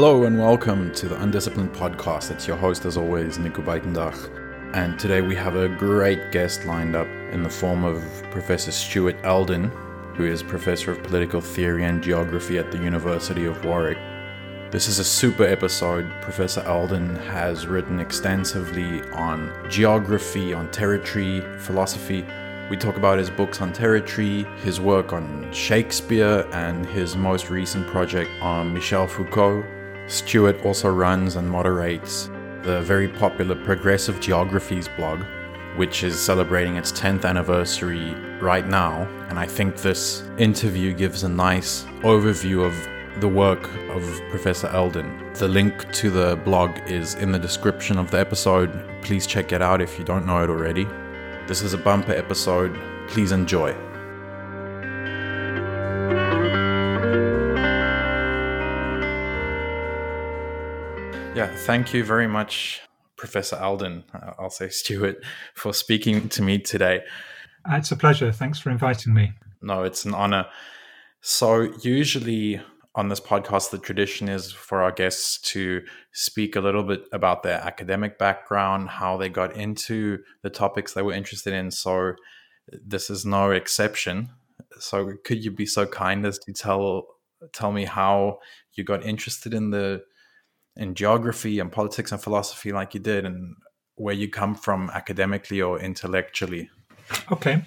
Hello and welcome to the Undisciplined Podcast. It's your host, as always, Nico Beitendach. And today we have a great guest lined up in the form of Professor Stuart Elden, who is Professor of Political Theory and Geography at the University of Warwick. This is a super episode. Professor Elden has written extensively on geography, on territory, philosophy. We talk about his books on territory, his work on Shakespeare, and his most recent project on Michel Foucault. Stuart also runs and moderates the very popular Progressive Geographies blog, which is celebrating its 10th anniversary right now. And I think this interview gives a nice overview of the work of Professor Elden. The link to the blog is in the description of the episode. Please check it out if you don't know it already. This is a bumper episode. Please enjoy. Thank you very much, Professor Elden. Uh, I'll say Stuart for speaking to me today. Uh, it's a pleasure. Thanks for inviting me. No, it's an honor. So, usually on this podcast, the tradition is for our guests to speak a little bit about their academic background, how they got into the topics they were interested in. So, this is no exception. So, could you be so kind as to tell tell me how you got interested in the in geography and politics and philosophy like you did, and where you come from academically or intellectually? Okay.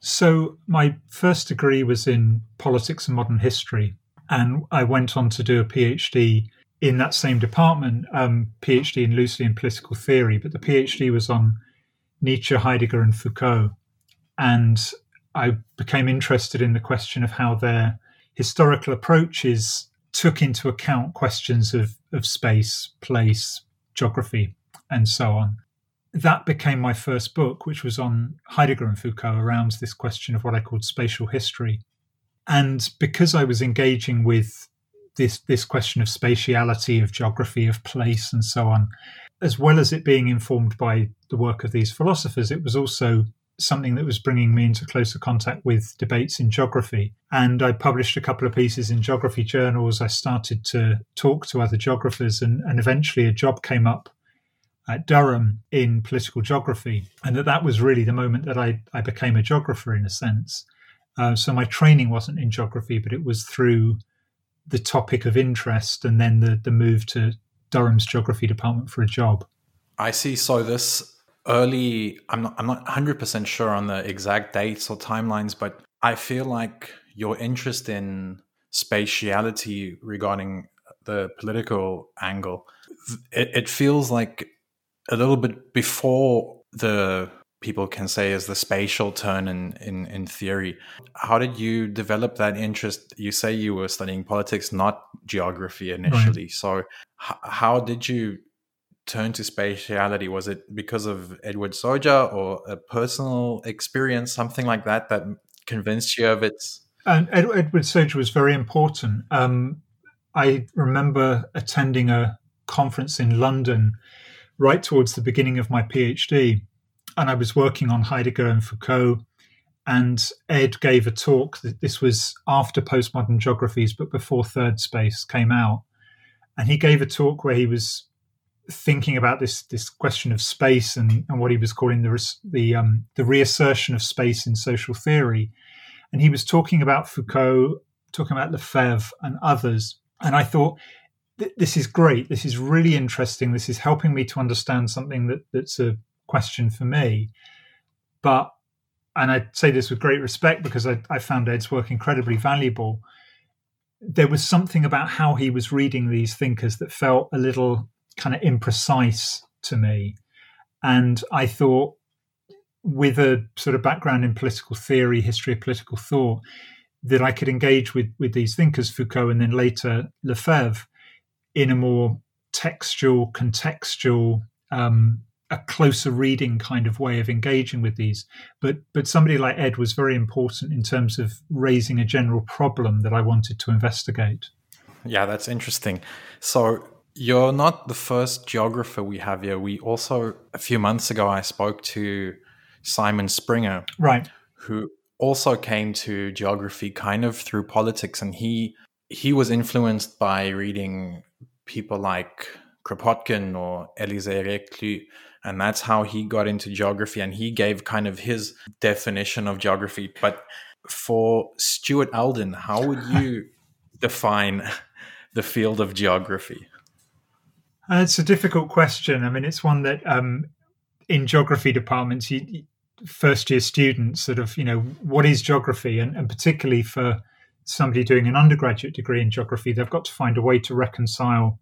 So, my first degree was in politics and modern history and I went on to do a PhD in that same department, um, PhD in loosely in political theory, but the PhD was on Nietzsche, Heidegger, and Foucault. And I became interested in the question of how their historical approaches took into account questions of, of space, place, geography, and so on. That became my first book, which was on Heidegger and Foucault around this question of what I called spatial history. And because I was engaging with this this question of spatiality, of geography, of place, and so on, as well as it being informed by the work of these philosophers, it was also something that was bringing me into closer contact with debates in geography. And I published a couple of pieces in geography journals. I started to talk to other geographers, and, and eventually a job came up at Durham in political geography. And that that was really the moment that I, I became a geographer in a sense. Uh, so my training wasn't in geography, but it was through the topic of interest and then the, the move to Durham's geography department for a job. I see. So this early, I'm not, I'm not 100% sure on the exact dates or timelines, but I feel like your interest in spatiality regarding the political angle, it, it feels like a little bit before the people can say is the spatial turn in, in, in theory. How did you develop that interest? You say you were studying politics, not geography initially. Right. So, h- how did you turn to spatiality? Was it because of Edward Soja or a personal experience, something like that, that convinced you of its? And Edward Soja was very important. Um, I remember attending a conference in London right towards the beginning of my PhD and I was working on Heidegger and Foucault. And Ed gave a talk. that This was after postmodern geographies, but before Third Space came out. And he gave a talk where he was thinking about this this question of space and, and what he was calling the the um, the reassertion of space in social theory. And he was talking about Foucault, talking about Lefebvre and others. And I thought this is great. This is really interesting. This is helping me to understand something that, that's a question for me. But, and I say this with great respect because I, I found Ed's work incredibly valuable. There was something about how he was reading these thinkers that felt a little kind of imprecise to me. And I thought, with a sort of background in political theory, history of political thought, that I could engage with with these thinkers, Foucault and then later Lefebvre, in a more textual, contextual, um, a closer reading kind of way of engaging with these. But but somebody like Ed was very important in terms of raising a general problem that I wanted to investigate. Yeah, that's interesting. So you're not the first geographer we have here. We also a few months ago I spoke to Simon Springer, right, who also came to geography kind of through politics, and he he was influenced by reading people like Kropotkin or Elisée Reclus. And that's how he got into geography. And he gave kind of his definition of geography. But for Stuart Elden, how would you define the field of geography? Uh, it's a difficult question. I mean, it's one that um, in geography departments, you, first year students sort of, you know, what is geography? And, and particularly for somebody doing an undergraduate degree in geography, they've got to find a way to reconcile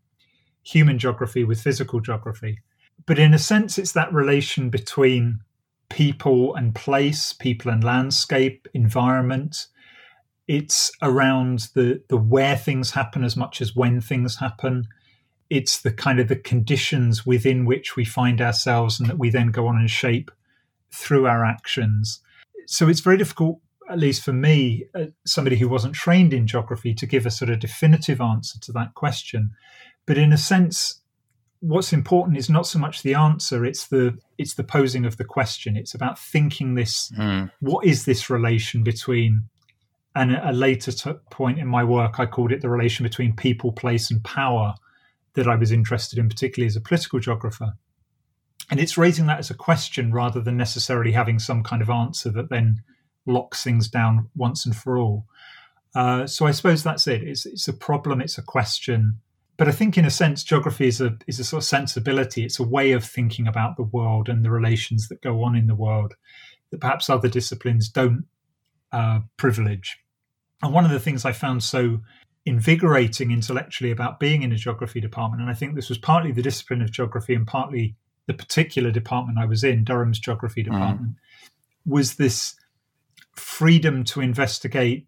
human geography with physical geography. But in a sense, it's that relation between people and place, people and landscape, environment. It's around the, the where things happen as much as when things happen. It's the kind of the conditions within which we find ourselves and that we then go on and shape through our actions. So it's very difficult, at least for me, uh, somebody who wasn't trained in geography, to give a sort of definitive answer to that question. But in a sense, what's important is not so much the answer it's the it's the posing of the question it's about thinking this mm. what is this relation between and at a later t- point in my work i called it the relation between people place and power that i was interested in particularly as a political geographer and it's raising that as a question rather than necessarily having some kind of answer that then locks things down once and for all. Uh, so I suppose that's it. It's, it's a problem. It's a question. But I think, in a sense, geography is a is a sort of sensibility. It's a way of thinking about the world and the relations that go on in the world that perhaps other disciplines don't uh, privilege. And one of the things I found so invigorating intellectually about being in a geography department, and I think this was partly the discipline of geography and partly the particular department I was in, Durham's geography mm. department, mm. was this freedom to investigate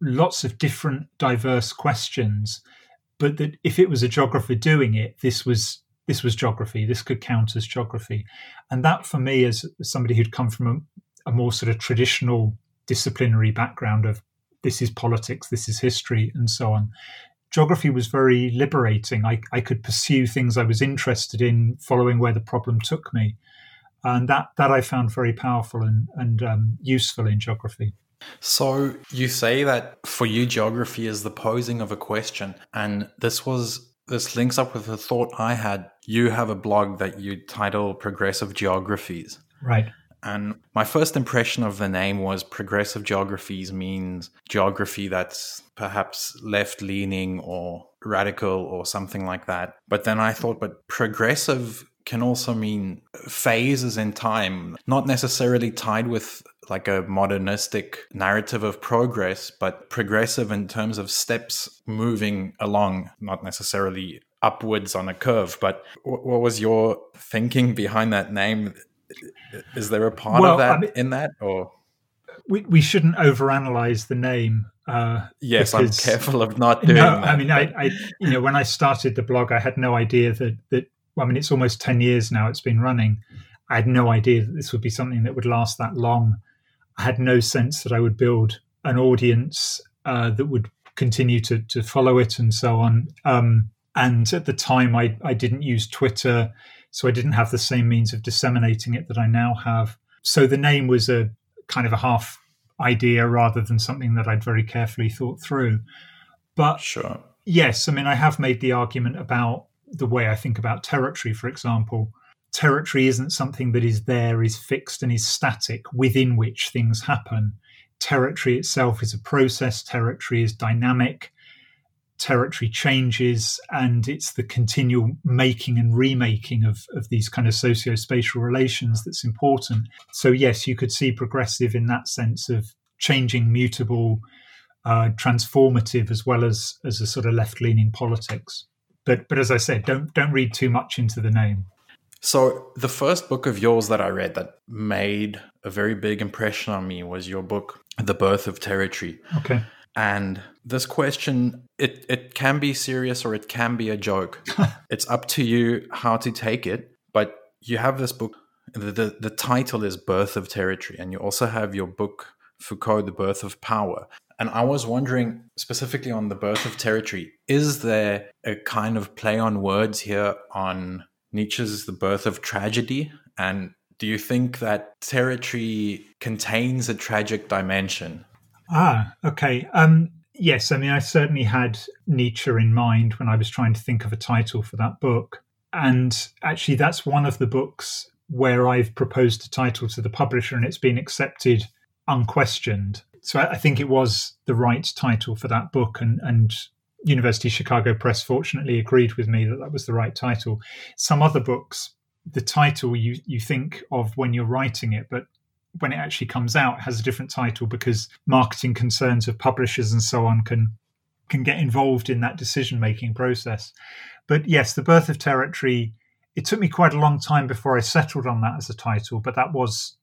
lots of different diverse questions but that if it was a geographer doing it this was this was geography this could count as geography and that for me as, somebody who'd come from a, a more sort of traditional disciplinary background of this is politics this is history and so on geography was very liberating. I, I could pursue things I was interested in, following where the problem took me, and that that I found very powerful and and um, useful in geography. So you say that for you, geography is the posing of a question, and this was this links up with a thought I had. You have a blog that you title "Progressive Geographies," right? And my first impression of the name was progressive geographies means geography that's perhaps left leaning or radical or something like that. But then I thought, but progressive can also mean phases in time, not necessarily tied with like a modernistic narrative of progress, but progressive in terms of steps moving along, not necessarily upwards on a curve. But what was your thinking behind that name? Is there a part well, of that I mean, in that, or we we shouldn't overanalyze the name? Uh, yes, because, I'm careful of not doing. No, that. I mean, I, I, you know, when I started the blog, I had no idea that that. Well, I mean, it's almost ten years now. It's been running. I had no idea that this would be something that would last that long. I had no sense that I would build an audience uh, that would continue to to follow it and so on. Um, and at the time, I I didn't use Twitter. So I didn't have the same means of disseminating it that I now have. So the name was a kind of a half idea rather than something that I'd very carefully thought through. But sure. yes, I mean, I have made the argument about the way I think about territory, for example. Territory isn't something that is there, is fixed, and is static within which things happen. Territory itself is a process, territory is dynamic territory changes and it's the continual making and remaking of, of these kind of socio-spatial relations that's important. So yes you could see progressive in that sense of changing mutable uh, transformative as well as as a sort of left-leaning politics. But but as i said don't don't read too much into the name. So the first book of yours that i read that made a very big impression on me was your book the birth of territory. Okay and this question, it, it can be serious or it can be a joke. it's up to you how to take it. But you have this book, the, the, the title is Birth of Territory, and you also have your book, Foucault, The Birth of Power. And I was wondering specifically on the birth of territory, is there a kind of play on words here on Nietzsche's The Birth of Tragedy? And do you think that territory contains a tragic dimension? Ah, okay. Um, Yes, I mean, I certainly had Nietzsche in mind when I was trying to think of a title for that book. And actually, that's one of the books where I've proposed a title to the publisher and it's been accepted unquestioned. So I think it was the right title for that book. And, and University Chicago Press fortunately agreed with me that that was the right title. Some other books, the title you, you think of when you're writing it, but when it actually comes out has a different title because marketing concerns of publishers and so on can can get involved in that decision making process. But yes, the birth of territory. It took me quite a long time before I settled on that as a title, but that was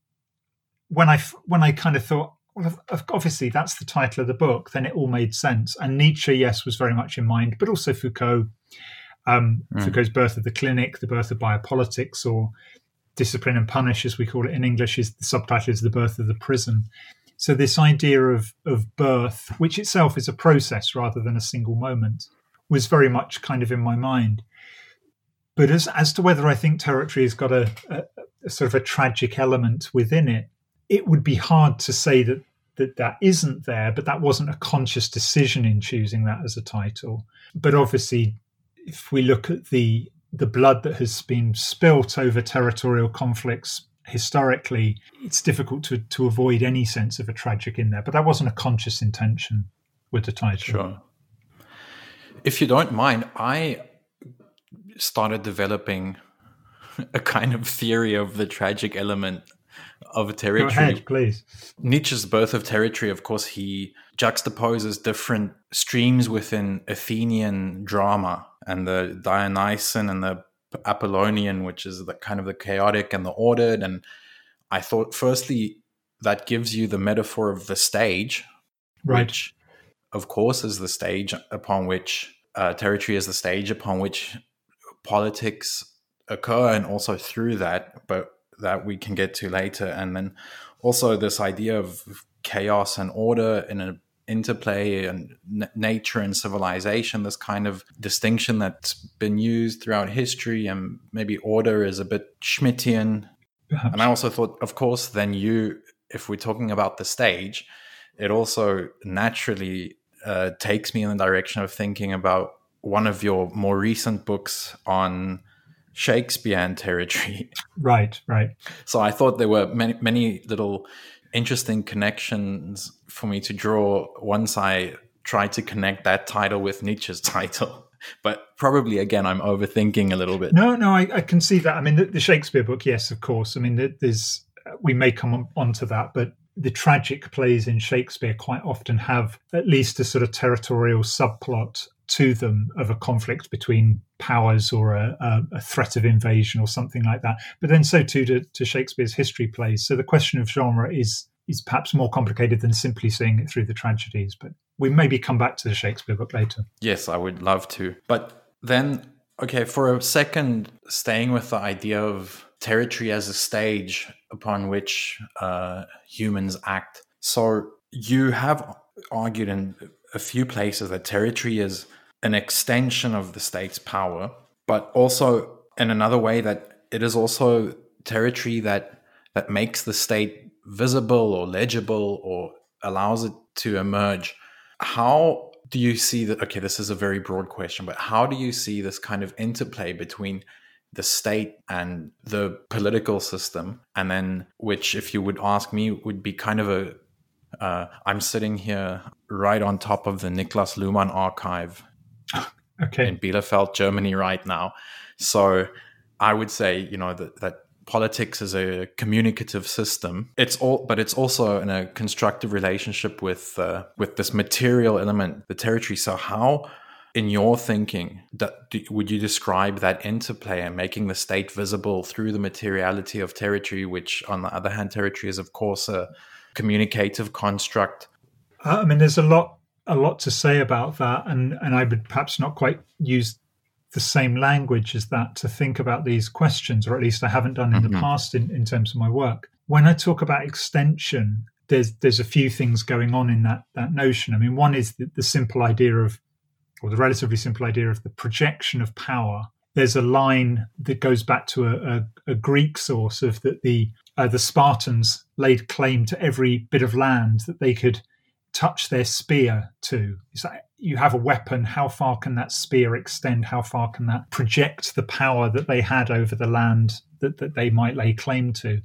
when I when I kind of thought, well, obviously that's the title of the book. Then it all made sense. And Nietzsche, yes, was very much in mind, but also Foucault. Um, mm. Foucault's birth of the clinic, the birth of biopolitics, or discipline and punish, as we call it in English, is the subtitle is the birth of the prison. So this idea of of birth, which itself is a process rather than a single moment, was very much kind of in my mind. But as as to whether I think territory has got a, a, a sort of a tragic element within it, it would be hard to say that that that isn't there. But that wasn't a conscious decision in choosing that as a title. But obviously, if we look at the the blood that has been spilt over territorial conflicts historically, it's difficult to, to avoid any sense of a tragic in there. But that wasn't a conscious intention with the title. Sure. If you don't mind, I started developing a kind of theory of the tragic element of a territory. Go ahead, please. Nietzsche's Birth of Territory, of course, he juxtaposes different streams within Athenian drama and the Dionysian and the Apollonian, which is the kind of the chaotic and the ordered. And I thought, firstly, that gives you the metaphor of the stage, right. which, of course, is the stage upon which uh, territory is the stage upon which politics occur, and also through that, but that we can get to later. And then also this idea of chaos and order in an interplay and n- nature and civilization, this kind of distinction that's been used throughout history, and maybe order is a bit Schmittian. Perhaps. And I also thought, of course, then you, if we're talking about the stage, it also naturally uh, takes me in the direction of thinking about one of your more recent books on Shakespearean territory. Right, right. So I thought there were many, many little interesting connections for me to draw once I tried to connect that title with Nietzsche's title. But probably again, I'm overthinking a little bit. No, no, I, I can see that. I mean, the, the, Shakespeare book, yes, of course. I mean, there's uh, we may come on, onto that, but the tragic plays in Shakespeare quite often have at least a sort of territorial subplot to them of a conflict between powers or a, a, threat of invasion or something like that. But then so too to, to, Shakespeare's history plays. So the question of genre is is perhaps more complicated than simply seeing it through the tragedies. But we maybe come back to the Shakespeare book later. Yes, I would love to. But then, okay, for a second, staying with the idea of territory as a stage upon which uh, humans act. So you have argued in a few places that territory is an extension of the state's power, but also in another way that it is also territory that that makes the state visible or legible or allows it to emerge. How do you see that? Okay, this is a very broad question, but how do you see this kind of interplay between the state and the political system? And then, which, if you would ask me, would be kind of a uh, I'm sitting here right on top of the Niklas Luhmann archive okay. in Bielefeld, Germany, right now. So I would say, you know, that, that politics is a communicative system. It's all, but it's also in a constructive relationship with uh, with this material element, the territory. So how, in your thinking, that, would you describe that interplay and making the state visible through the materiality of territory, which, on the other hand, territory is of course a communicative construct? Uh, I mean, there's a lot a lot to say about that, and and I would perhaps not quite use the same language as that to think about these questions, or at least I haven't done in mm-hmm. the past in, in terms of my work. When I talk about extension, there's there's a few things going on in that that notion. I mean, one is the, the simple idea of, or the relatively simple idea of the projection of power. There's a line that goes back to a, a, a Greek source of that the uh, the Spartans laid claim to every bit of land that they could touch their spear to. It's like you have a weapon, how far can that spear extend? How far can that project the power that they had over the land that, that they might lay claim to?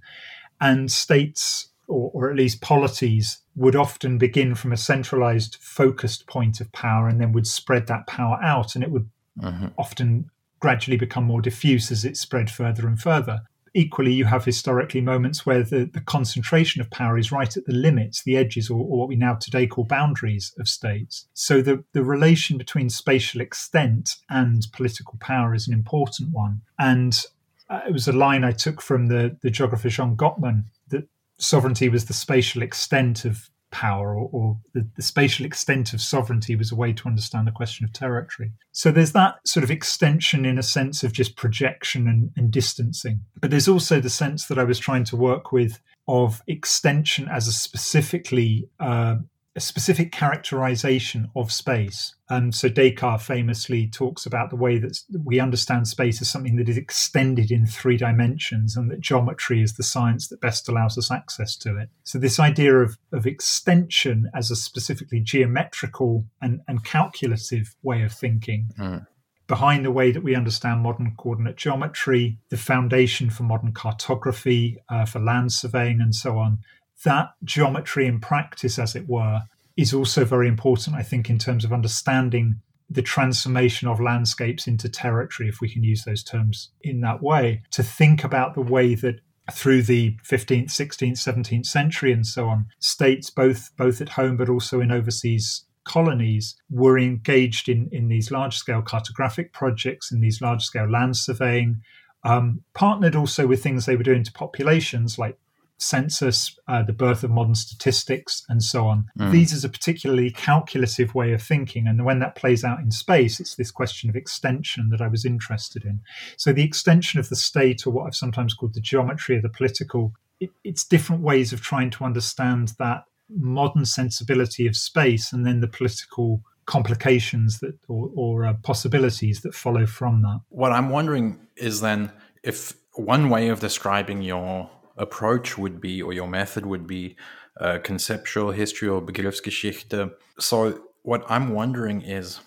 And states, or, or at least polities, would often begin from a centralized, focused point of power and then would spread that power out. And it would mm-hmm. often gradually become more diffuse as it spread further and further equally, you have historically moments where the, the concentration of power is right at the limits, the edges, or, or, what we now today call boundaries of states. So the, the relation between spatial extent and political power is an important one. And uh, it was a line I took from the, the geographer Jean Gottmann that sovereignty was the spatial extent of power or, or the, the, spatial extent of sovereignty was a way to understand the question of territory. So there's that sort of extension in a sense of just projection and, and distancing. But there's also the sense that I was trying to work with of extension as a specifically uh, a specific characterization of space. And so Descartes famously talks about the way that we understand space as something that is extended in three dimensions and that geometry is the science that best allows us access to it. So this idea of, of extension as a specifically geometrical and, and calculative way of thinking. Mm. Behind the way that we understand modern coordinate geometry, the foundation for modern cartography, uh, for land surveying, and so on, that geometry in practice, as it were, is also very important, I think, in terms of understanding the transformation of landscapes into territory, if we can use those terms in that way, to think about the way that through the 15th, 16th, 17th century and so on, states both both at home but also in overseas colonies were engaged in, in these large scale cartographic projects, in these large scale land surveying, um, partnered also with things they were doing to populations like census, uh, the birth of modern statistics, and so on. Mm. These is a particularly calculative way of thinking. And when that plays out in space, it's this question of extension that I was interested in. So the extension of the state, or what I've sometimes called the geometry of the political, it, it's different ways of trying to understand that modern sensibility of space and then the political complications that or, or uh, possibilities that follow from that. What I'm wondering is then if one way of describing your approach would be or your method would be uh, conceptual history or Begriffsgeschichte. So what I'm wondering is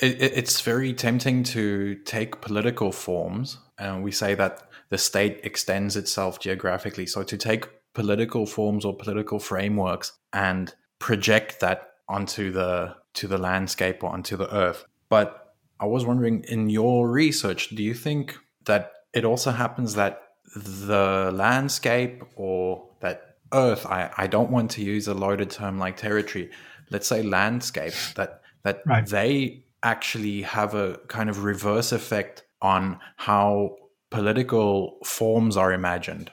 it, it's very tempting to take political forms and we say that the state extends itself geographically. So to take political forms or political frameworks and project that onto the to the landscape or onto the earth. But I was wondering in your research, do you think that it also happens that the landscape or that earth I, I don't want to use a loaded term like territory. Let's say landscape that that right. they actually have a kind of reverse effect on how political forms are imagined.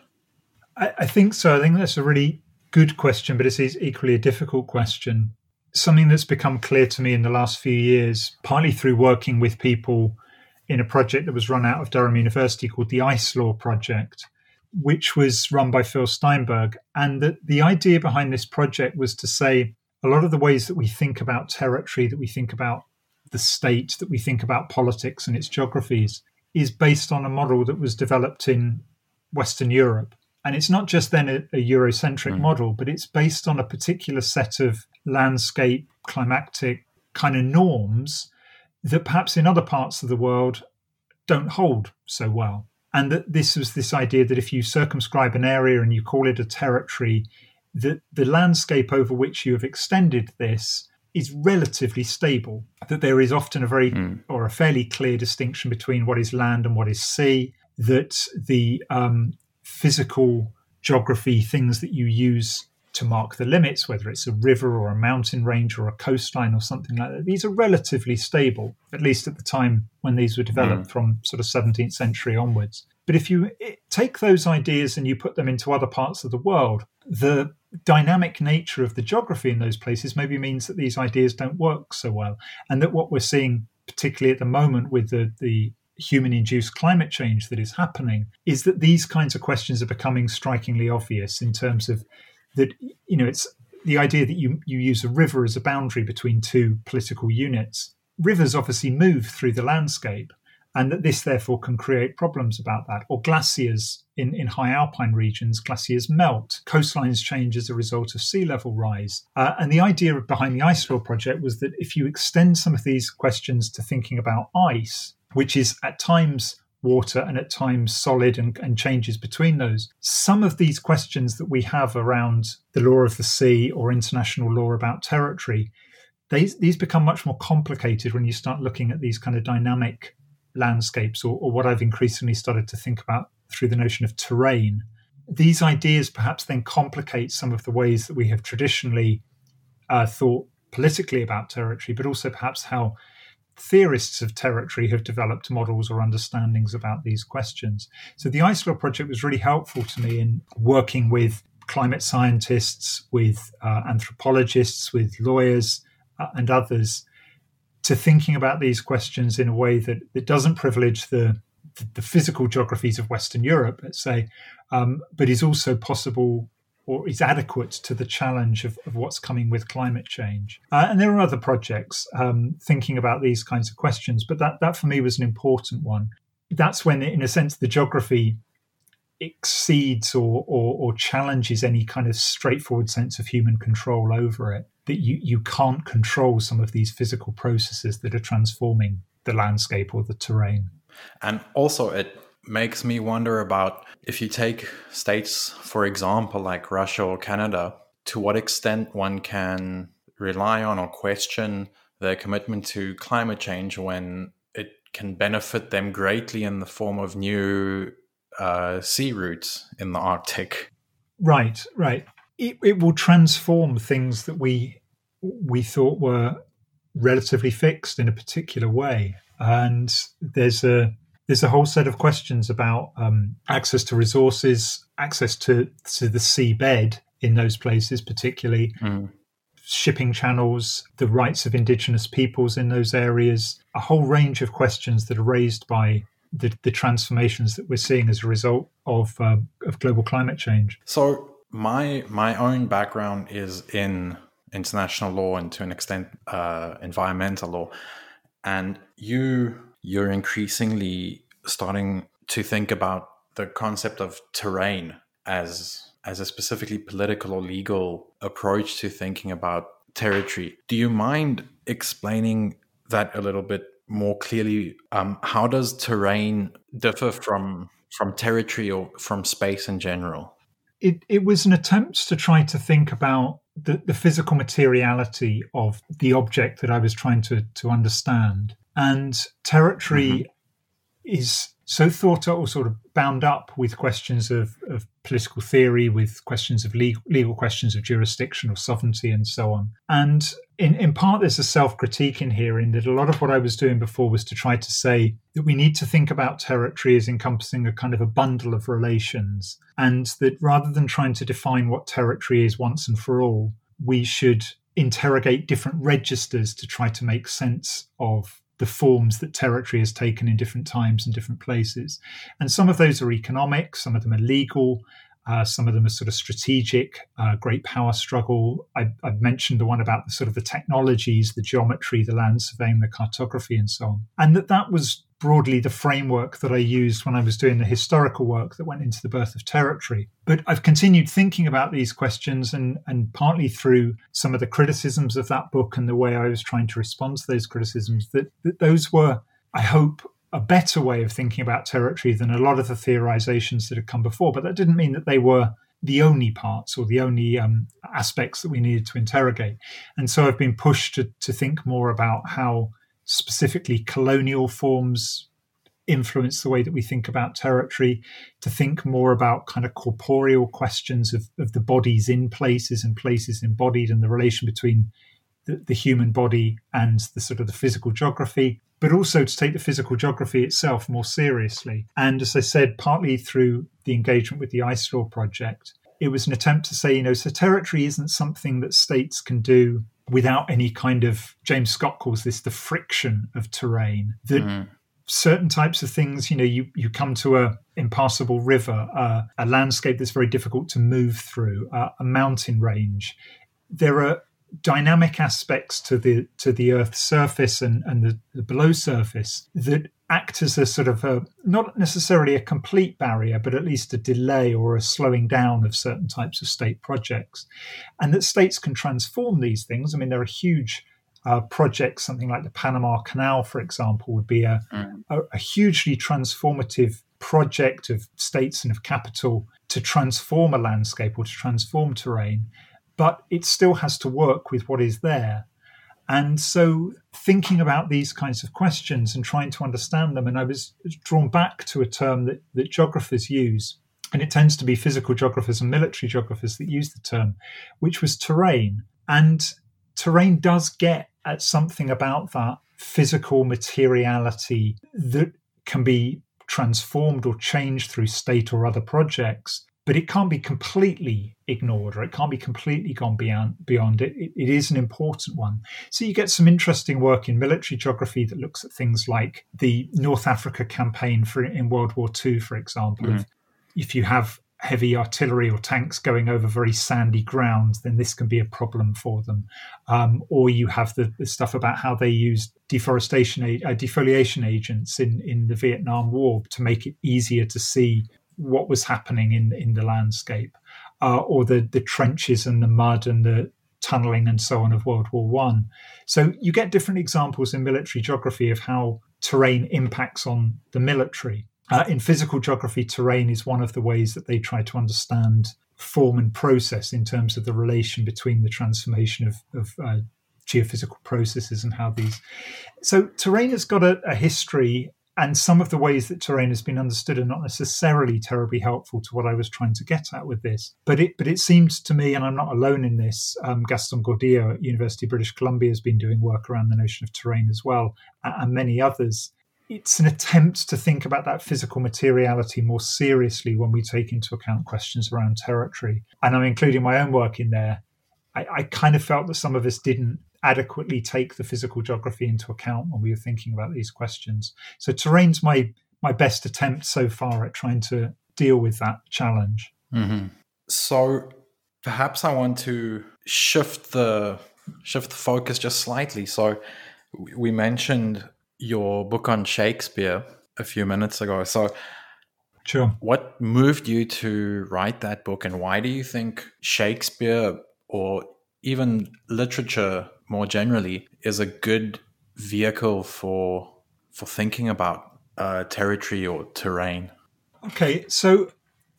I, I think so. I think that's a really good question but it's equally a difficult question. Something that's become clear to me in the last few years partly through working with people in a project that was run out of Durham University called the Ice Law Project, which was run by Phil Steinberg. And the, the idea behind this project was to say a lot of the ways that we think about territory, that we think about the state, that we think about politics and its geographies, is based on a model that was developed in Western Europe. And it's not just then a, a Eurocentric mm. model, but it's based on a particular set of landscape, climatic kind of norms that perhaps in other parts of the world don't hold so well. And that this was this idea that if you circumscribe an area and you call it a territory, that the landscape over which you have extended this is relatively stable. That there is often a very mm. or a fairly clear distinction between what is land and what is sea. That the um, physical geography, things that you use to mark the limits, whether it's a river or a mountain range or a coastline or something like that. These are relatively stable, at least at the time when these were developed mm. from sort of 17th century onwards. But if you take those ideas and you put them into other parts of the world, the dynamic nature of the geography in those places maybe means that these ideas don't work so well. And that what we're seeing, particularly at the moment with the, the human induced climate change that is happening, is that these kinds of questions are becoming strikingly obvious in terms of that you know it's the idea that you you use a river as a boundary between two political units. Rivers obviously move through the landscape, and that this therefore can create problems about that. Or glaciers in, in high alpine regions, glaciers melt, coastlines change as a result of sea level rise. Uh, and the idea behind the Ice Law project was that if you extend some of these questions to thinking about ice, which is at times water and at times solid and, and, changes between those. Some of these questions that we have around the law of the sea or international law about territory, they, these become much more complicated when you start looking at these kind of dynamic landscapes or, or what I've increasingly started to think about through the notion of terrain. These ideas perhaps then complicate some of the ways that we have traditionally uh, thought politically about territory, but also perhaps how theorists of territory have developed models or understandings about these questions. So the Ice project was really helpful to me in working with climate scientists, with uh, anthropologists, with lawyers, uh, and others to thinking about these questions in a way that, that doesn't privilege the, the physical geographies of Western Europe, let's say, um, but is also possible or is adequate to the challenge of, of what's coming with climate change. Uh, and there are other projects um, thinking about these kinds of questions, but that, that for me was an important one. That's when, in a sense, the geography exceeds or, or, or challenges any kind of straightforward sense of human control over it. That you, you can't control some of these physical processes that are transforming the landscape or the terrain. And also, it makes me wonder about if you take states, for example, like Russia or Canada, to what extent one can rely on or question their commitment to climate change when it can benefit them greatly in the form of new uh, sea routes in the Arctic. Right, right. It, it will transform things that we we thought were relatively fixed in a particular way, and there's a there's a whole set of questions about um, access to resources, access to to the seabed in those places, particularly mm. shipping channels, the rights of indigenous peoples in those areas, a whole range of questions that are raised by the, the transformations that we're seeing as a result of uh, of global climate change. So my my own background is in international law and to an extent uh, environmental law, and you you're increasingly starting to think about the concept of terrain as as a specifically political or legal approach to thinking about territory. Do you mind explaining that a little bit more clearly? Um, how does terrain differ from from territory or from space in general? It, it was an attempt to try to think about the, the physical materiality of the object that I was trying to, to understand. And territory mm-hmm. is so thought or sort of bound up with questions of, of political theory, with questions of legal, legal questions of jurisdiction or sovereignty and so on. And in, in part, there's a self critique in here, in that a lot of what I was doing before was to try to say that we need to think about territory as encompassing a kind of a bundle of relations, and that rather than trying to define what territory is once and for all, we should interrogate different registers to try to make sense of the forms that territory has taken in different times and different places. And some of those are economic, some of them are legal, uh, some of them are sort of strategic, uh, great power struggle. I, have mentioned the one about the sort of the technologies, the geometry, the land surveying, the cartography, and so on. And that that was broadly the framework that I used when I was doing the historical work that went into the birth of territory. But I've continued thinking about these questions, and, and partly through some of the criticisms of that book and the way I was trying to respond to those criticisms, that, that those were, I hope, a better way of thinking about territory than a lot of the theorizations that had come before. But that didn't mean that they were the only parts or the only um, aspects that we needed to interrogate. And so I've been pushed to, to think more about how specifically colonial forms influence the way that we think about territory, to think more about kind of corporeal questions of, of the bodies in places and places embodied and the relation between the, the human body and the sort of the physical geography but also to take the physical geography itself more seriously. And as I said, partly through the engagement with the Ice Law project, it was an attempt to say, you know, so territory isn't something that states can do without any kind of, James Scott calls this the friction of terrain, that mm. certain types of things, you know, you, you come to a impassable river, uh, a landscape that's very difficult to move through, uh, a mountain range. There are dynamic aspects to the to the Earth's surface and, and the, the below surface that act as a sort of a not necessarily a complete barrier, but at least a delay or a slowing down of certain types of state projects, and that states can transform these things. I mean, there are huge uh, projects, something like the Panama Canal, for example, would be a, mm. a, a hugely transformative project of states and of capital to transform a landscape or to transform terrain, but it still has to work with what is there. And so, thinking about these kinds of questions and trying to understand them, and I was drawn back to a term that, that geographers use, and it tends to be physical geographers and military geographers that use the term, which was terrain. And terrain does get at something about that physical materiality that can be transformed or changed through state or other projects but it can't be completely ignored or it can't be completely gone beyond beyond it. it. It is an important one. So you get some interesting work in military geography that looks at things like the North Africa campaign for in World War II, for example. Mm-hmm. If, if you have heavy artillery or tanks going over very sandy ground, then this can be a problem for them. Um, or you have the, the, stuff about how they used deforestation, uh, defoliation agents in, in the Vietnam War to make it easier to see what was happening in in the landscape, uh, or the the trenches and the mud and the tunneling and so on of World War One. So you get different examples in military geography of how terrain impacts on the military. Uh, in physical geography, terrain is one of the ways that they try to understand form and process in terms of the relation between the transformation of, of uh, geophysical processes and how these. So terrain has got a, a history and some of the ways that terrain has been understood are not necessarily terribly helpful to what I was trying to get at with this. But it but it seems to me, and I'm not alone in this. Um, Gaston Gordillo at University of British Columbia has been doing work around the notion of terrain as well, and many others. It's an attempt to think about that physical materiality more seriously when we take into account questions around territory. And I'm including my own work in there. I, I kind of felt that some of us didn't adequately take the physical geography into account when we were thinking about these questions. So terrain's my my best attempt so far at trying to deal with that challenge. Mm-hmm. So perhaps I want to shift the shift the focus just slightly. So we mentioned your book on Shakespeare a few minutes ago. So Sure. What moved you to write that book, and why do you think Shakespeare or even literature more generally is a good vehicle for for thinking about uh, territory or terrain. Okay, so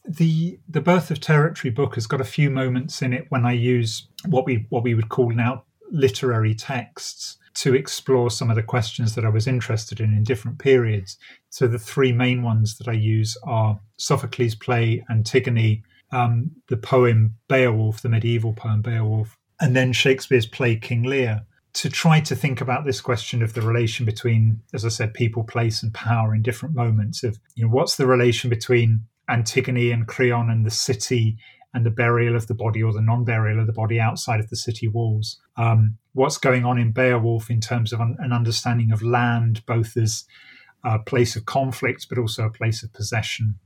the the birth of territory book has got a few moments in it when I use what we what we would call now literary texts to explore some of the questions that I was interested in in different periods. So the three main ones that I use are Sophocles' play Antigone, um, the poem Beowulf, the medieval poem Beowulf, and then Shakespeare's play King Lear to try to think about this question of the relation between, as I said, people, place, and power in different moments of, you know, what's the relation between Antigone and Creon and the city and the burial of the body or the non-burial of the body outside of the city walls. Um, what's going on in Beowulf in terms of an, an understanding of land, both as a place of conflict, but also a place of possession,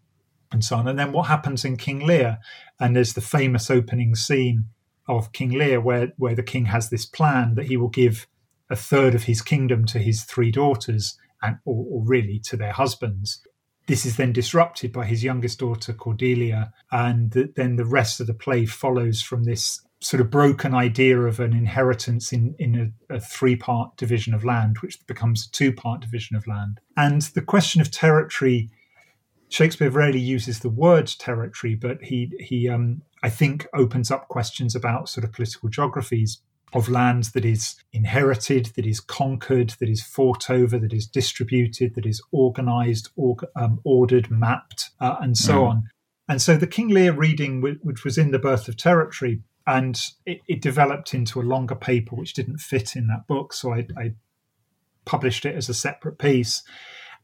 and so on. And then what happens in King Lear? And there's the famous opening scene of King Lear, where where the king has this plan that he will give a third of his kingdom to his three daughters, and or, or really to their husbands. This is then disrupted by his youngest daughter Cordelia, and the, then the rest of the play follows from this sort of broken idea of an inheritance in, in a, a three part division of land, which becomes a two part division of land. And the question of territory, Shakespeare rarely uses the word territory, but he he um, I think opens up questions about sort of political geographies of lands that is inherited, that is conquered, that is fought over, that is distributed, that is organized, um, ordered, mapped, uh, and so mm. on. And so the King Lear reading, which was in The Birth of Territory, and it, it, developed into a longer paper which didn't fit in that book. So I, I published it as a separate piece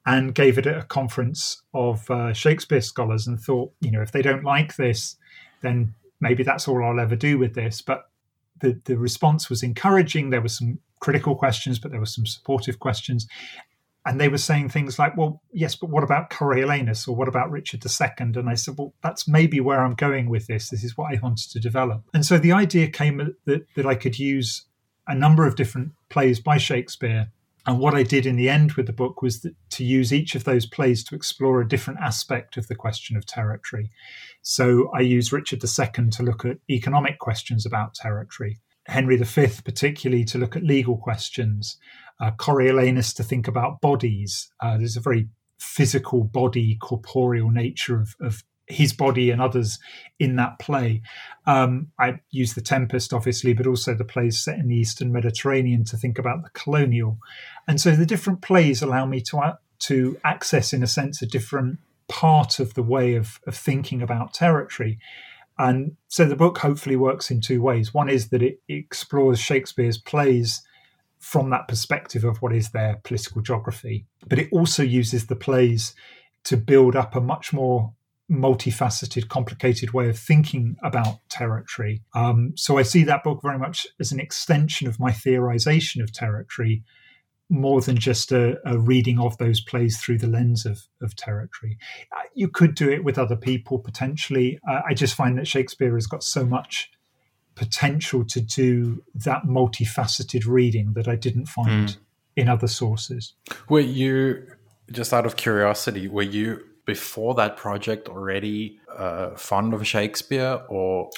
and gave it at a conference of uh, Shakespeare scholars and thought, you know, if they don't like this, then maybe that's all I'll ever do with this. But the, the response was encouraging. There were some critical questions, but there were some supportive questions. And they were saying things like, well, yes, but what about Coriolanus or what about Richard II? And I said, well, that's maybe where I'm going with this. This is what I wanted to develop. And so the idea came that, that I could use a number of different plays by Shakespeare And what I did in the end with the book was that, to use each of those plays to explore a different aspect of the question of territory. So I used Richard II to look at economic questions about territory, Henry V, particularly, to look at legal questions, uh, Coriolanus to think about bodies. Uh, there's a very physical body, corporeal nature of, of his body and others in that play. Um, I use The Tempest, obviously, but also the plays set in the Eastern Mediterranean to think about the colonial. And so the different plays allow me to, uh, to access, in a sense, a different part of the way of, of thinking about territory. And so the book hopefully works in two ways. One is that it explores Shakespeare's plays from that perspective of what is their political geography, but it also uses the plays to build up a much more multifaceted, complicated way of thinking about territory. Um, so I see that book very much as an extension of my theorization of territory, more than just a, a reading of those plays through the lens of, of territory. Uh, you could do it with other people potentially. Uh, I just find that Shakespeare has got so much potential to do that multifaceted reading that I didn't find mm. in other sources. Were you, just out of curiosity, were you before that project already uh, fond of Shakespeare or?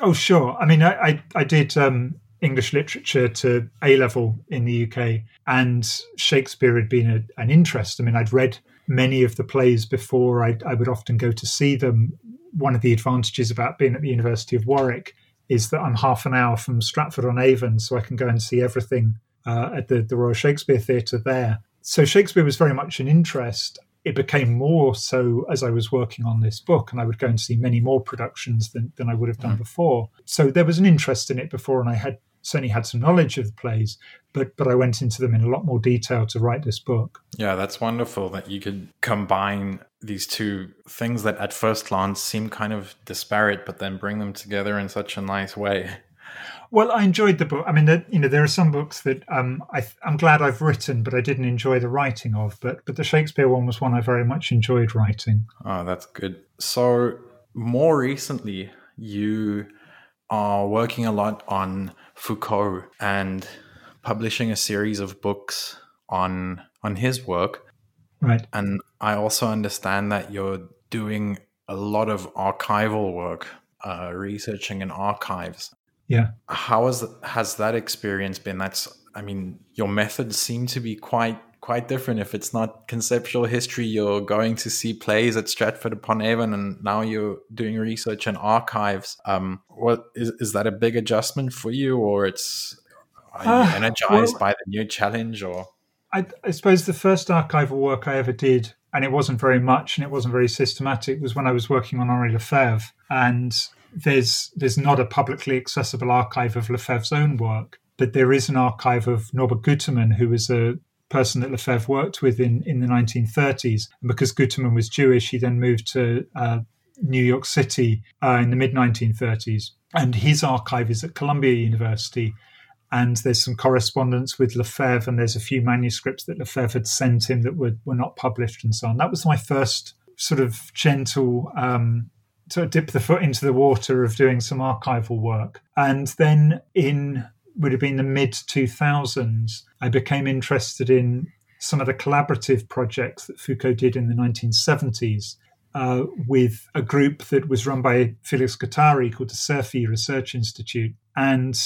Oh, sure. I mean, I, I, I did um, English literature to A level in the UK, and Shakespeare had been a, an interest. I mean, I'd read many of the plays before, I'd, I would often go to see them. One of the advantages about being at the University of Warwick is that I'm half an hour from Stratford on Avon, so I can go and see everything uh, at the, the Royal Shakespeare Theatre there. So Shakespeare was very much an interest it became more so as I was working on this book, and I would go and see many more productions than, than I would have done mm. before. So there was an interest in it before, and I had certainly had some knowledge of the plays, but but I went into them in a lot more detail to write this book. Yeah, that's wonderful that you could combine these two things that at first glance seem kind of disparate, but then bring them together in such a nice way. Well, I enjoyed the book. I mean, you know, there are some books that um, I, am glad I've written, but I didn't enjoy the writing of. But but the Shakespeare one was one I very much enjoyed writing. Oh, that's good. So more recently, you are working a lot on Foucault and publishing a series of books on on his work. Right. And I also understand that you're doing a lot of archival work, uh, researching in archives. Yeah. How has has that experience been? That's I mean, your methods seem to be quite quite different. If it's not conceptual history, you're going to see plays at Stratford upon Avon, and now you're doing research in archives. Um, what is is that a big adjustment for you, or it's are you uh, energized well, by the new challenge, or? I, I suppose the first archival work I ever did, and it wasn't very much, and it wasn't very systematic, was when I was working on Henri Lefebvre, and there's there's not a publicly accessible archive of Lefebvre's own work, but there is an archive of Norbert Guterman, who was a person that Lefebvre worked with in, in the 1930s. And because Guterman was Jewish, he then moved to uh, New York City uh, in the mid 1930s. And his archive is at Columbia University. And there's some correspondence with Lefebvre, and there's a few manuscripts that Lefebvre had sent him that were, were not published and so on. That was my first sort of gentle um, sort of dip the foot into the water of doing some archival work. And then in would have been the mid 2000s, I became interested in some of the collaborative projects that Foucault did in the 1970s uh, with a group that was run by Felix Guattari called the Cerfi Research Institute. And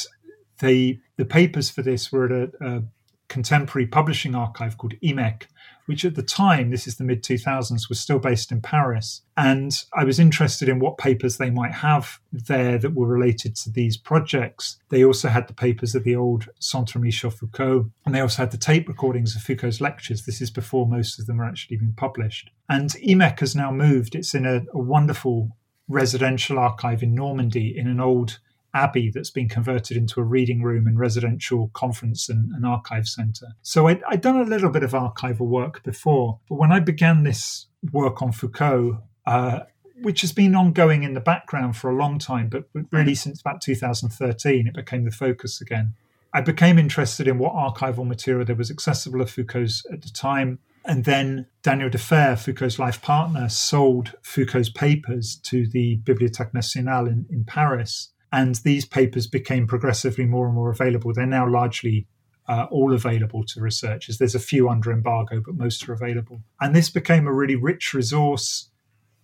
they, the papers for this were at a, a contemporary publishing archive called IMEC, which at the time, this is the mid 2000s, was still based in Paris. And I was interested in what papers they might have there that were related to these projects. They also had the papers of the old Centre Michel Foucault, and they also had the tape recordings of Foucault's lectures. This is before most of them are actually been published. And IMEC has now moved. It's in a, a wonderful residential archive in Normandy in an old abbey that's been converted into a reading room and residential conference and, and archive centre. So i had done a little bit of archival work before, but when I began this work on Foucault, uh, which has been ongoing in the background for a long time, but really since about 2013, it became the focus again. I became interested in what archival material there was accessible of Foucault's at the time. And then Daniel Defert, Foucault's life partner, sold Foucault's papers to the Bibliothèque Nationale in, in Paris. And these papers became progressively more and more available. They're now largely uh, all available to researchers. There's a few under embargo, but most are available. And this became a really rich resource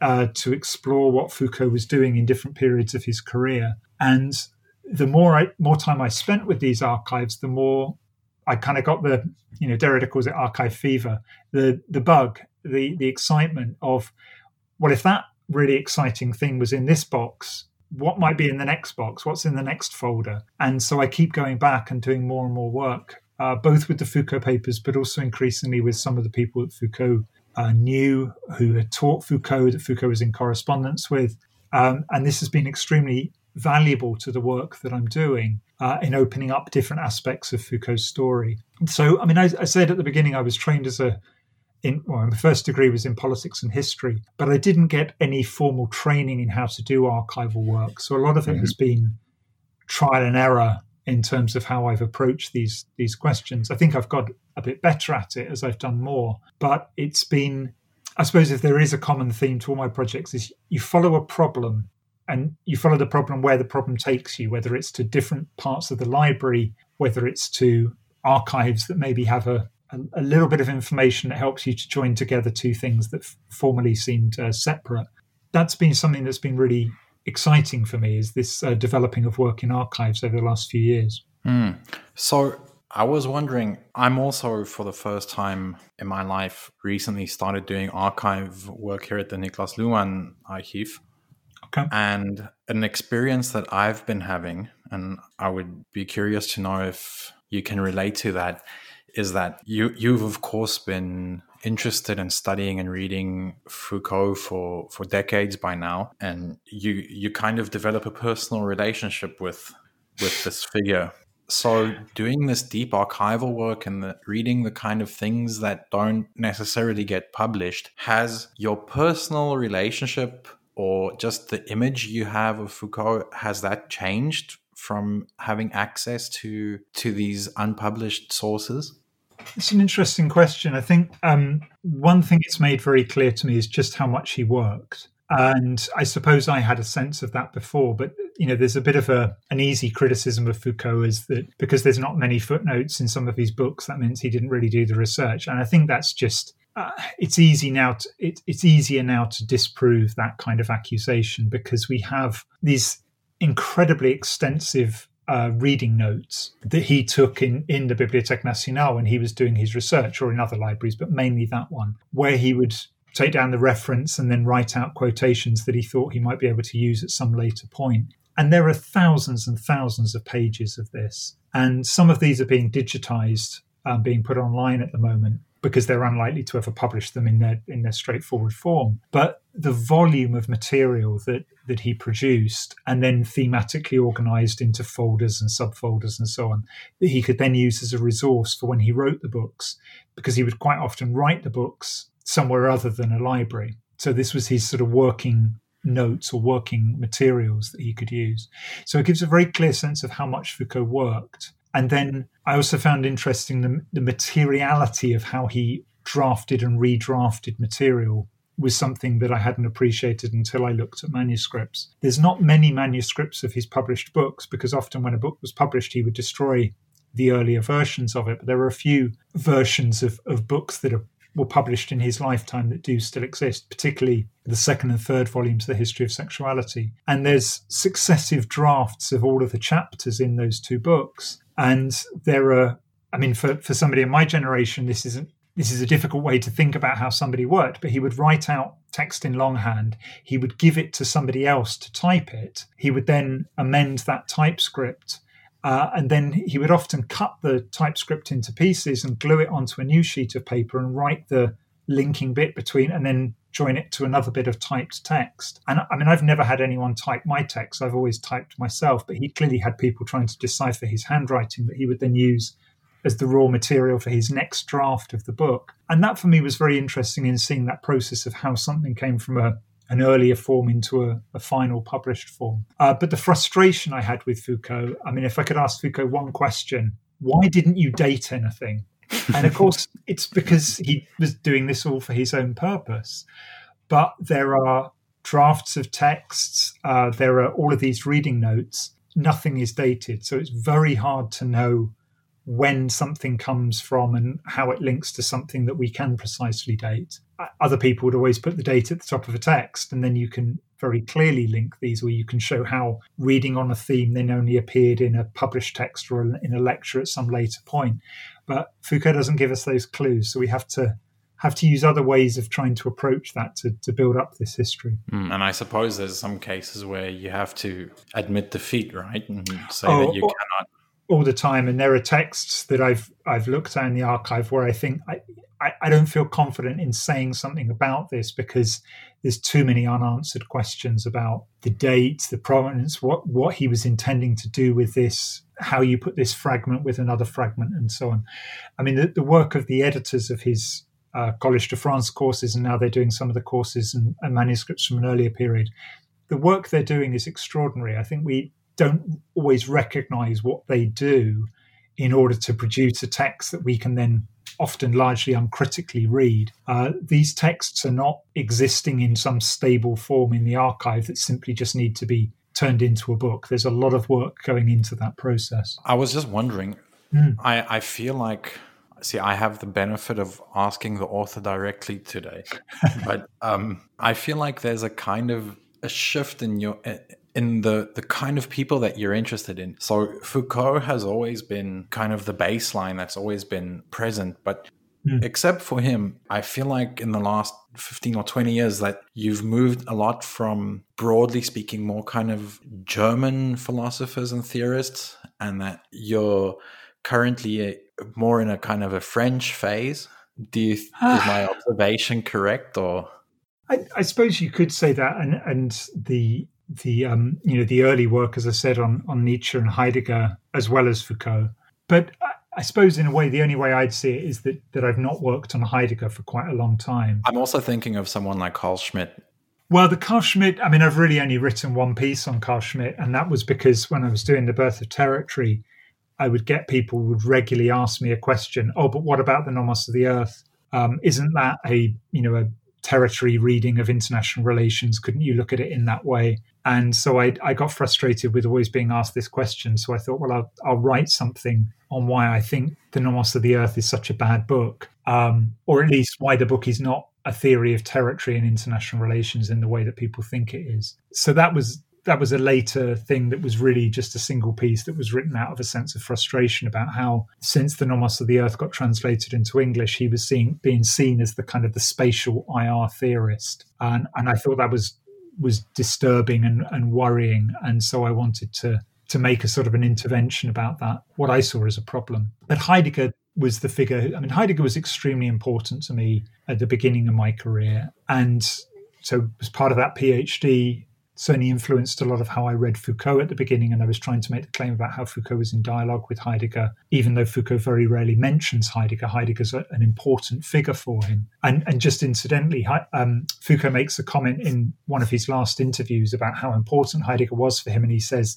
uh, to explore what Foucault was doing in different periods of his career. And the more I, more time I spent with these archives, the more I kind of got the, you know, Derrida calls it archive fever, the the bug, the the excitement of, well, if that really exciting thing was in this box, what might be in the next box? What's in the next folder? And so I keep going back and doing more and more work, uh, both with the Foucault papers, but also increasingly with some of the people that Foucault uh, knew, who had taught Foucault, that Foucault was in correspondence with. Um, and this has been extremely valuable to the work that I'm doing uh, in opening up different aspects of Foucault's story. So, I mean, I, I said at the beginning I was trained as a in well, my first degree was in politics and history, but I didn't get any formal training in how to do archival work. So a lot of it mm-hmm. has been trial and error in terms of how I've approached these these questions. I think I've got a bit better at it as I've done more, but it's been I suppose if there is a common theme to all my projects is you follow a problem and you follow the problem where the problem takes you, whether it's to different parts of the library, whether it's to archives that maybe have a a, a, little bit of information that helps you to join together two things that f- formerly seemed uh, separate. That's been something that's been really exciting for me is this uh, developing of work in archives over the last few years. Mm. So I was wondering, I'm also for the first time in my life recently started doing archive work here at the Niklas Luhmann Archive. Okay. And an experience that I've been having, and I would be curious to know if you can relate to that, is that you you've of course been interested in studying and reading Foucault for for decades by now, and you you kind of develop a personal relationship with with this figure. So doing this deep archival work and the, reading the kind of things that don't necessarily get published has your personal relationship or just the image you have of Foucault has that changed from having access to to these unpublished sources? It's an interesting question. I think um, one thing it's made very clear to me is just how much he worked. And I suppose I had a sense of that before, but you know, there's a bit of a an easy criticism of Foucault is that because there's not many footnotes in some of his books, that means he didn't really do the research. And I think that's just uh, it's easy now. To, it, it's easier now to disprove that kind of accusation because we have these incredibly extensive uh, reading notes that he took in, in the Bibliothèque Nationale when he was doing his research or in other libraries, but mainly that one, where he would take down the reference and then write out quotations that he thought he might be able to use at some later point. And there are thousands and thousands of pages of this. And some of these are being digitized, um, being put online at the moment because they're unlikely to ever publish them in their in their straightforward form. But the volume of material that that he produced and then thematically organized into folders and subfolders and so on that he could then use as a resource for when he wrote the books because he would quite often write the books somewhere other than a library. So this was his sort of working notes or working materials that he could use. So it gives a very clear sense of how much Foucault worked and then I also found interesting the, the materiality of how he drafted and redrafted material was something that I hadn't appreciated until I looked at manuscripts. There's not many manuscripts of his published books because often when a book was published, he would destroy the earlier versions of it. But there are a few versions of, of books that are, were published in his lifetime that do still exist, particularly the second and third volumes of the history of sexuality. And there's successive drafts of all of the chapters in those two books. And there are, I mean, for, for somebody in my generation, this isn't this is a difficult way to think about how somebody worked, but he would write out text in longhand. He would give it to somebody else to type it. He would then amend that typescript. Uh, and then he would often cut the typescript into pieces and glue it onto a new sheet of paper and write the linking bit between and then join it to another bit of typed text. And I mean, I've never had anyone type my text, I've always typed myself, but he clearly had people trying to decipher his handwriting that he would then use as the raw material for his next draft of the book. And that for me was very interesting in seeing that process of how something came from a an earlier form into a, a final published form. Uh, but the frustration I had with Foucault, I mean, if I could ask Foucault one question, why didn't you date anything? and of course, it's because he was doing this all for his own purpose. But there are drafts of texts, uh, there are all of these reading notes. Nothing is dated. So it's very hard to know when something comes from and how it links to something that we can precisely date. Other people would always put the date at the top of a text, and then you can very clearly link these, where you can show how reading on a theme then only appeared in a published text or in a lecture at some later point. But Foucault doesn't give us those clues, so we have to have to use other ways of trying to approach that to, to build up this history. Mm, and I suppose there's some cases where you have to admit defeat, right, and say oh, that you cannot all the time. And there are texts that I've I've looked at in the archive where I think I, I, don't feel confident in saying something about this because there's too many unanswered questions about the date, the provenance, what what he was intending to do with this, how you put this fragment with another fragment, and so on. I mean, the, the work of the editors of his uh, Collège de France courses, and now they're doing some of the courses and, and manuscripts from an earlier period. The work they're doing is extraordinary. I think we don't always recognize what they do in order to produce a text that we can then often largely uncritically read. Uh, these texts are not existing in some stable form in the archive that simply just need to be turned into a book. There's a lot of work going into that process. I was just wondering, mm. I, I feel like see i have the benefit of asking the author directly today but um, i feel like there's a kind of a shift in your in the the kind of people that you're interested in. So Foucault has always been kind of the baseline that's always been present, but mm. except for him, I feel like in the last 15 or 20 years that you've moved a lot from broadly speaking more kind of German philosophers and theorists and that you're currently a, more in a kind of a French phase. Do you, is my observation correct or I, I, suppose you could say that, and and the the um, you know the early work, as I said, on on Nietzsche and Heidegger as well as Foucault. But I, I suppose in a way, the only way I'd see it is that that I've not worked on Heidegger for quite a long time. I'm also thinking of someone like Carl Schmitt. Well, the Carl Schmitt. I mean, I've really only written one piece on Carl Schmitt, and that was because when I was doing the Birth of Territory, I would get people would regularly ask me a question. Oh, but what about the Nomos of the Earth? Um, isn't that a you know a territory reading of international relations? Couldn't you look at it in that way? And so I, I got frustrated with always being asked this question. So I thought, well, I'll, I'll write something on why I think The Nomos of the Earth is such a bad book, um, or at least why the book is not a theory of territory and international relations in the way that people think it is. So that was that was a later thing that was really just a single piece that was written out of a sense of frustration about how since the nomos of the earth got translated into english he was seen, being seen as the kind of the spatial ir theorist. And and i thought that was was disturbing and, and worrying. And so i wanted to to make a sort of an intervention about that what i saw as a problem. But heidegger was the figure i mean heidegger was extremely important to me at the beginning of my career. And so as part of that phd certainly influenced a lot of how I read Foucault at the beginning. And I was trying to make the claim about how Foucault was in dialogue with Heidegger, even though Foucault very rarely mentions Heidegger. Heidegger's a, an important figure for him. And, and just incidentally, um, Foucault makes a comment in one of his last interviews about how important Heidegger was for him. And he says,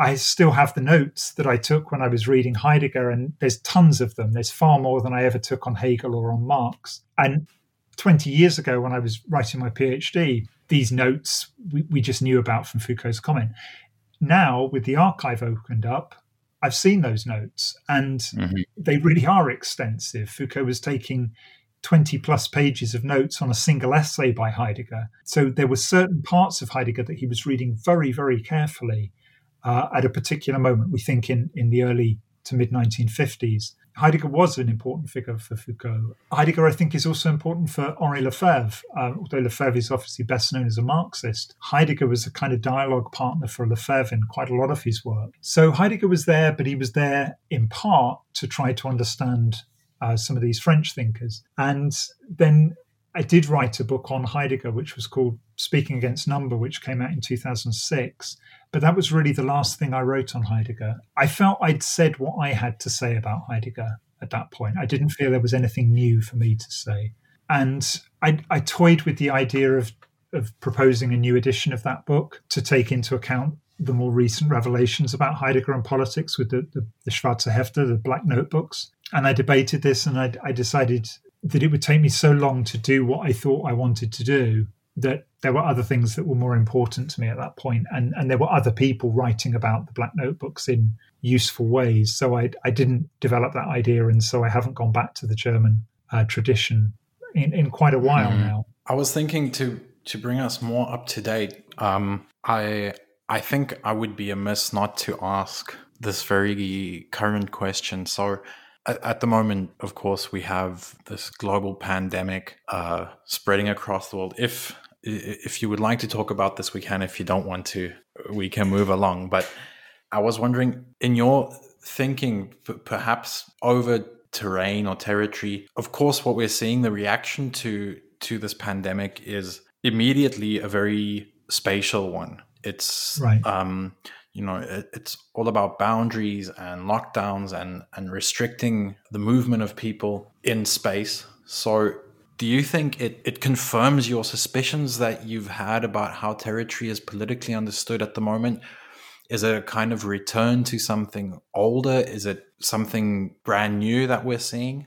I still have the notes that I took when I was reading Heidegger, and there's tons of them. There's far more than I ever took on Hegel or on Marx. And 20 years ago, when I was writing my PhD, these notes we, we just knew about from Foucault's comment. Now, with the archive opened up, I've seen those notes and mm-hmm. they really are extensive. Foucault was taking 20 plus pages of notes on a single essay by Heidegger. So there were certain parts of Heidegger that he was reading very, very carefully uh, at a particular moment, we think in, in the early to mid 1950s. Heidegger was an important figure for Foucault. Heidegger, I think, is also important for Henri Lefebvre, um, although Lefebvre is obviously best known as a Marxist. Heidegger was a kind of dialogue partner for Lefebvre in quite a lot of his work. So Heidegger was there, but he was there in part to try to understand uh, some of these French thinkers. And then I did write a book on Heidegger, which was called Speaking Against Number, which came out in 2006. But that was really the last thing I wrote on Heidegger. I felt I'd said what I had to say about Heidegger at that point. I didn't feel there was anything new for me to say. And I, I toyed with the idea of, of proposing a new edition of that book to take into account the more recent revelations about Heidegger and politics with the, the, the Schwarze Hefte, the black notebooks. And I debated this and I, I decided that it would take me so long to do what I thought I wanted to do that there were other things that were more important to me at that point, and and there were other people writing about the Black Notebooks in useful ways. So I I didn't develop that idea, and so I haven't gone back to the German uh, tradition in in quite a while mm. now. I was thinking to to bring us more up to date. Um, I I think I would be amiss not to ask this very current question. So at, the moment, of course, we have this global pandemic uh, spreading across the world. If if you would like to talk about this, we can. If you don't want to, we can move along. But I was wondering, in your thinking, perhaps over terrain or territory, of course, what we're seeing, the reaction to to this pandemic is immediately a very spatial one. It's right. um, you know it, it's all about boundaries and lockdowns and and restricting the movement of people in space. So do you think it, it confirms your suspicions that you've had about how territory is politically understood at the moment? Is it a kind of return to something older? Is it something brand new that we're seeing?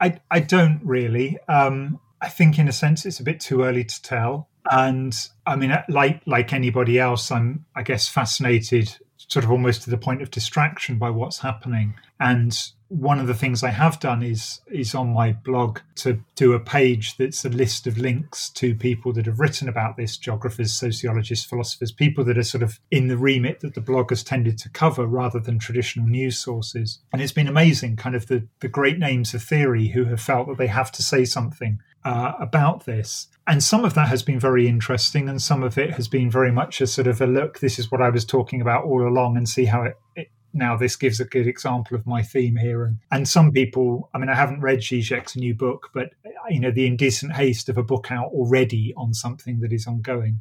I, I don't really. Um, I think, in a sense, it's a bit too early to tell. And I mean, uh, like like anybody else, I'm I guess fascinated, sort of almost to the point of distraction by what's happening. And one of the things I have done is is on my blog to do a page that's a list of links to people that have written about this geographers, sociologists, philosophers, people that are sort of in the remit that the blog has tended to cover rather than traditional news sources. And it's been amazing, kind of the, the great names of theory who have felt that they have to say something uh, about this. And some of that has been very interesting, and some of it has been very much a sort of a look, this is what I was talking about all along, and see how it, it now this gives a good example of my theme here. And, and some people, I mean, I haven't read Zizek's new book, but, you know, the indecent haste of a book out already on something that is ongoing.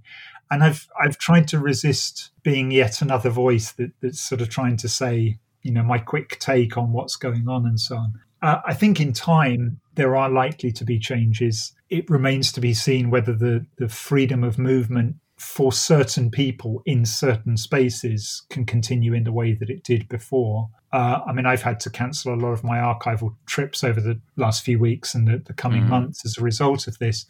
And I've, I've tried to resist being yet another voice that, that's sort of trying to say, you know, my quick take on what's going on and so on. Uh, I think in time there are likely to be changes. It remains to be seen whether the, the freedom of movement for certain people in certain spaces can continue in the way that it did before. Uh, I mean, I've had to cancel a lot of my archival trips over the last few weeks and the, the coming mm-hmm. months as a result of this.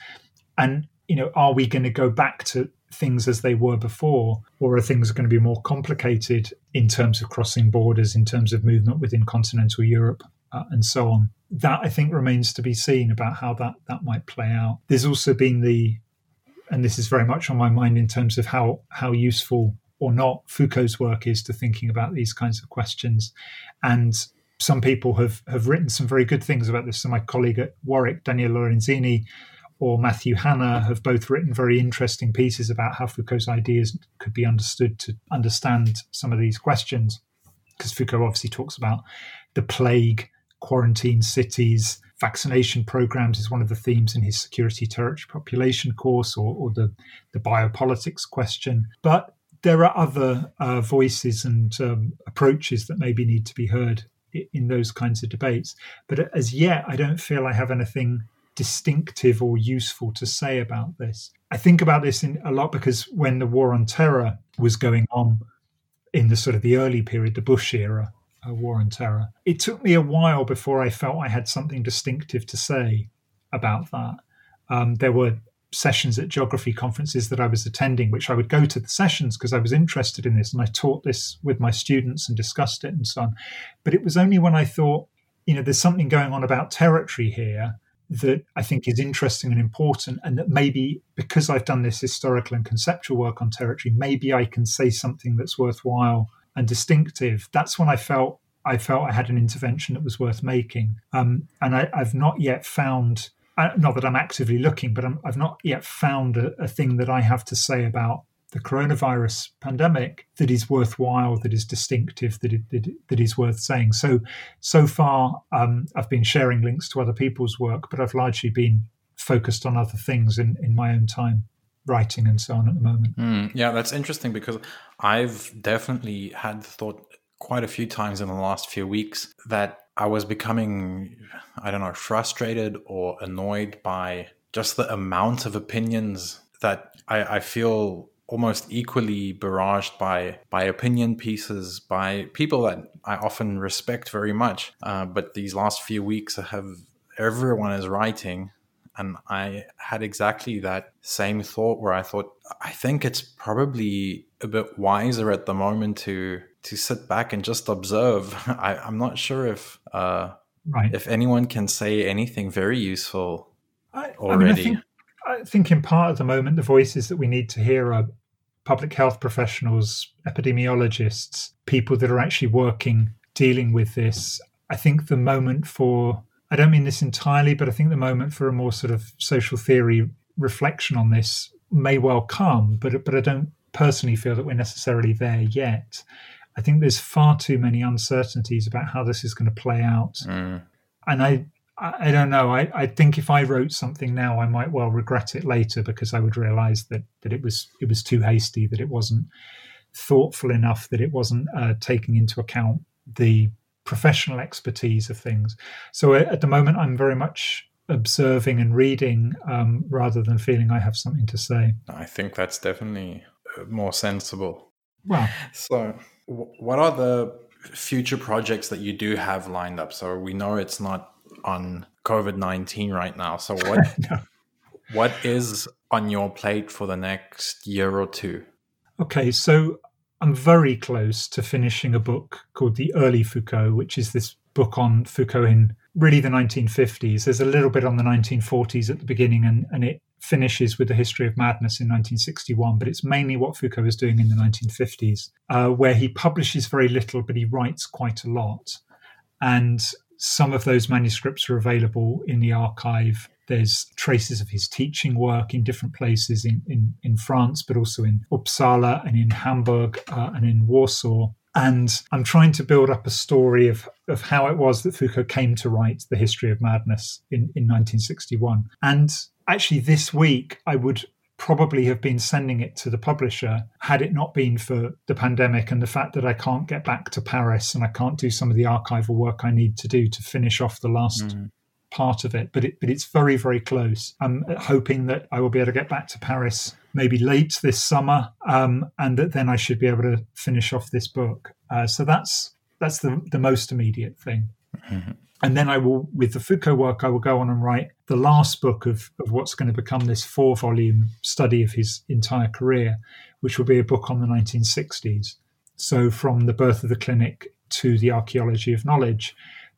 And, you know, are we going to go back to things as they were before, or are things going to be more complicated in terms of crossing borders, in terms of movement within continental Europe, uh, and so on? That I think remains to be seen about how that that might play out. There's also been the and this is very much on my mind in terms of how how useful or not Foucault's work is to thinking about these kinds of questions. And some people have have written some very good things about this. So my colleague at Warwick, Daniel Lorenzini, or Matthew Hannah have both written very interesting pieces about how Foucault's ideas could be understood to understand some of these questions. Because Foucault obviously talks about the plague, quarantine cities, vaccination programs is one of the themes in his security territory population course or, or the, the biopolitics question. But there are other uh, voices and um, approaches that maybe need to be heard in those kinds of debates. But as yet, I don't feel I have anything distinctive or useful to say about this. I think about this in, a lot because when the war on terror was going on in the sort of the early period, the Bush era, uh, War and Terror. It took me a while before I felt I had something distinctive to say about that. Um, there were sessions at geography conferences that I was attending, which I would go to the sessions because I was interested in this and I taught this with my students and discussed it and so on. But it was only when I thought, you know, there's something going on about territory here that I think is interesting and important, and that maybe because I've done this historical and conceptual work on territory, maybe I can say something that's worthwhile and distinctive, that's when I felt I felt I had an intervention that was worth making. Um, and I, have not yet found, uh, not that I'm actively looking, but i have not yet found a, a, thing that I have to say about the coronavirus pandemic that is worthwhile, that is distinctive, that, it, that, that is worth saying. So, so far, um, I've been sharing links to other people's work, but I've largely been focused on other things in, in my own time writing and so on at the moment. Mm, yeah, that's interesting because I've definitely had the thought quite a few times in the last few weeks that I was becoming, I don't know, frustrated or annoyed by just the amount of opinions that I, I feel almost equally barraged by by opinion pieces by people that I often respect very much. Uh, but these last few weeks have everyone is writing And I had exactly that same thought where I thought, I think it's probably a bit wiser at the moment to to sit back and just observe. I, I'm not sure if uh, right. if anyone can say anything very useful I, already. I, mean, I, think, I think in part at the moment the voices that we need to hear are public health professionals, epidemiologists, people that are actually working dealing with this. I think the moment for I don't mean this entirely, but I think the moment for a more sort of social theory reflection on this may well come, but but I don't personally feel that we're necessarily there yet. I think there's far too many uncertainties about how this is going to play out, mm. and I I don't know. I, I think if I wrote something now, I might well regret it later because I would realise that that it was it was too hasty, that it wasn't thoughtful enough, that it wasn't uh, taking into account the professional expertise of things. So at the moment, I'm very much observing and reading um, rather than feeling I have something to say. I think that's definitely uh, more sensible. Well, so what are the future projects that you do have lined up? So we know it's not on COVID nineteen right now. So what no. what is on your plate for the next year or two? Okay, so I'm very close to finishing a book called The Early Foucault, which is this book on Foucault in really the 1950s. There's a little bit on the 1940s at the beginning, and, and it finishes with the history of madness in 1961, but it's mainly what Foucault was doing in the 1950s, uh, where he publishes very little, but he writes quite a lot. And some of those manuscripts are available in the archive there's traces of his teaching work in different places in, in, in France, but also in Uppsala and in Hamburg uh, and in Warsaw. And I'm trying to build up a story of, of how it was that Foucault came to write The History of Madness in, in 1961. And actually, this week, I would probably have been sending it to the publisher had it not been for the pandemic and the fact that I can't get back to Paris and I can't do some of the archival work I need to do to finish off the last mm part of it, but it, but it's very very close. I'm hoping that I will be able to get back to Paris maybe late this summer, um, and that then I should be able to finish off this book. Uh, so that's that's the the most immediate thing. Mm-hmm. And then I will, with the Foucault work, I will go on and write the last book of, of what's going to become this four volume study of his entire career, which will be a book on the 1960s. So, from the birth of the clinic to the archaeology of knowledge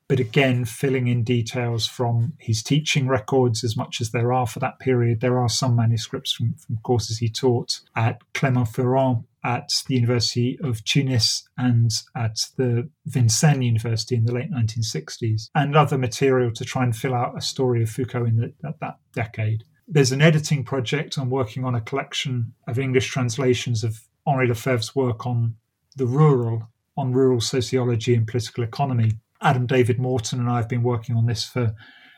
but again, filling in details from his teaching records as much as there are for that period. There are some manuscripts from, from courses he taught at Clermont-Ferrand, at the University of Tunis, and at the Vincennes University in the late 1960s, and other material to try and fill out a story of Foucault in the, that, that decade. There's an editing project. I'm working on a collection of English translations of Henri Lefebvre's work on the rural, on rural sociology and political economy Adam David Morton and I have been working on this for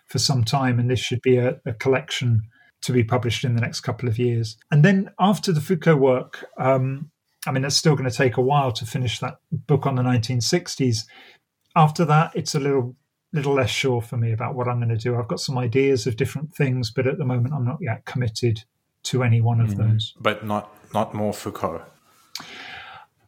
for some time, and this should be a, a collection to be published in the next couple of years. And then after the Foucault work, um, I mean, it's still going to take a while to finish that book on the 1960s. After that, it's a little little less sure for me about what I'm going to do. I've got some ideas of different things, but at the moment, I'm not yet committed to any one of mm, those. But not not more Foucault.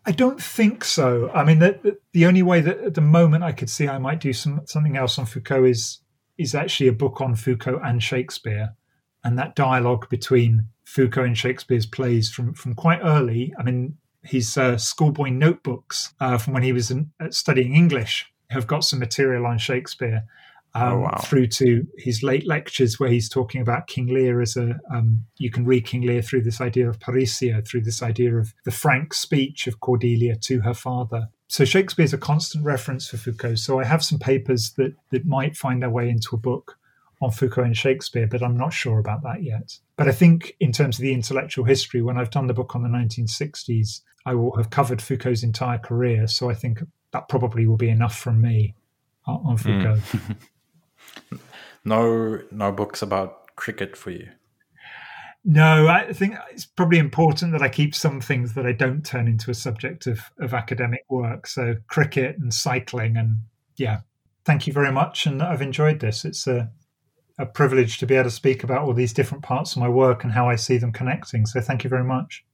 I don't think so. I mean, the, the only way that at the moment I could see I might do some something else on Foucault is is actually a book on Foucault and Shakespeare, and that dialogue between Foucault and Shakespeare's plays from from quite early. I mean, his uh, schoolboy notebooks uh, from when he was in, studying English have got some material on Shakespeare, um, oh, wow. through to his late lectures where he's talking about King Lear as a um, you can read King Lear through this idea of parrhesia, through this idea of the frank speech of Cordelia to her father. So Shakespeare's a constant reference for Foucault. So I have some papers that that might find their way into a book on Foucault and Shakespeare, but I'm not sure about that yet. But I think in terms of the intellectual history, when I've done the book on the 1960s, I will have covered Foucault's entire career. So I think that probably will be enough from me on Foucault. Mm. no, no books about cricket for you. No, I think it's probably important that I keep some things that I don't turn into a subject of, of academic work. So cricket and cycling, and yeah, thank you very much. And I've enjoyed this. It's a, a privilege to be able to speak about all these different parts of my work and how I see them connecting. So thank you very much.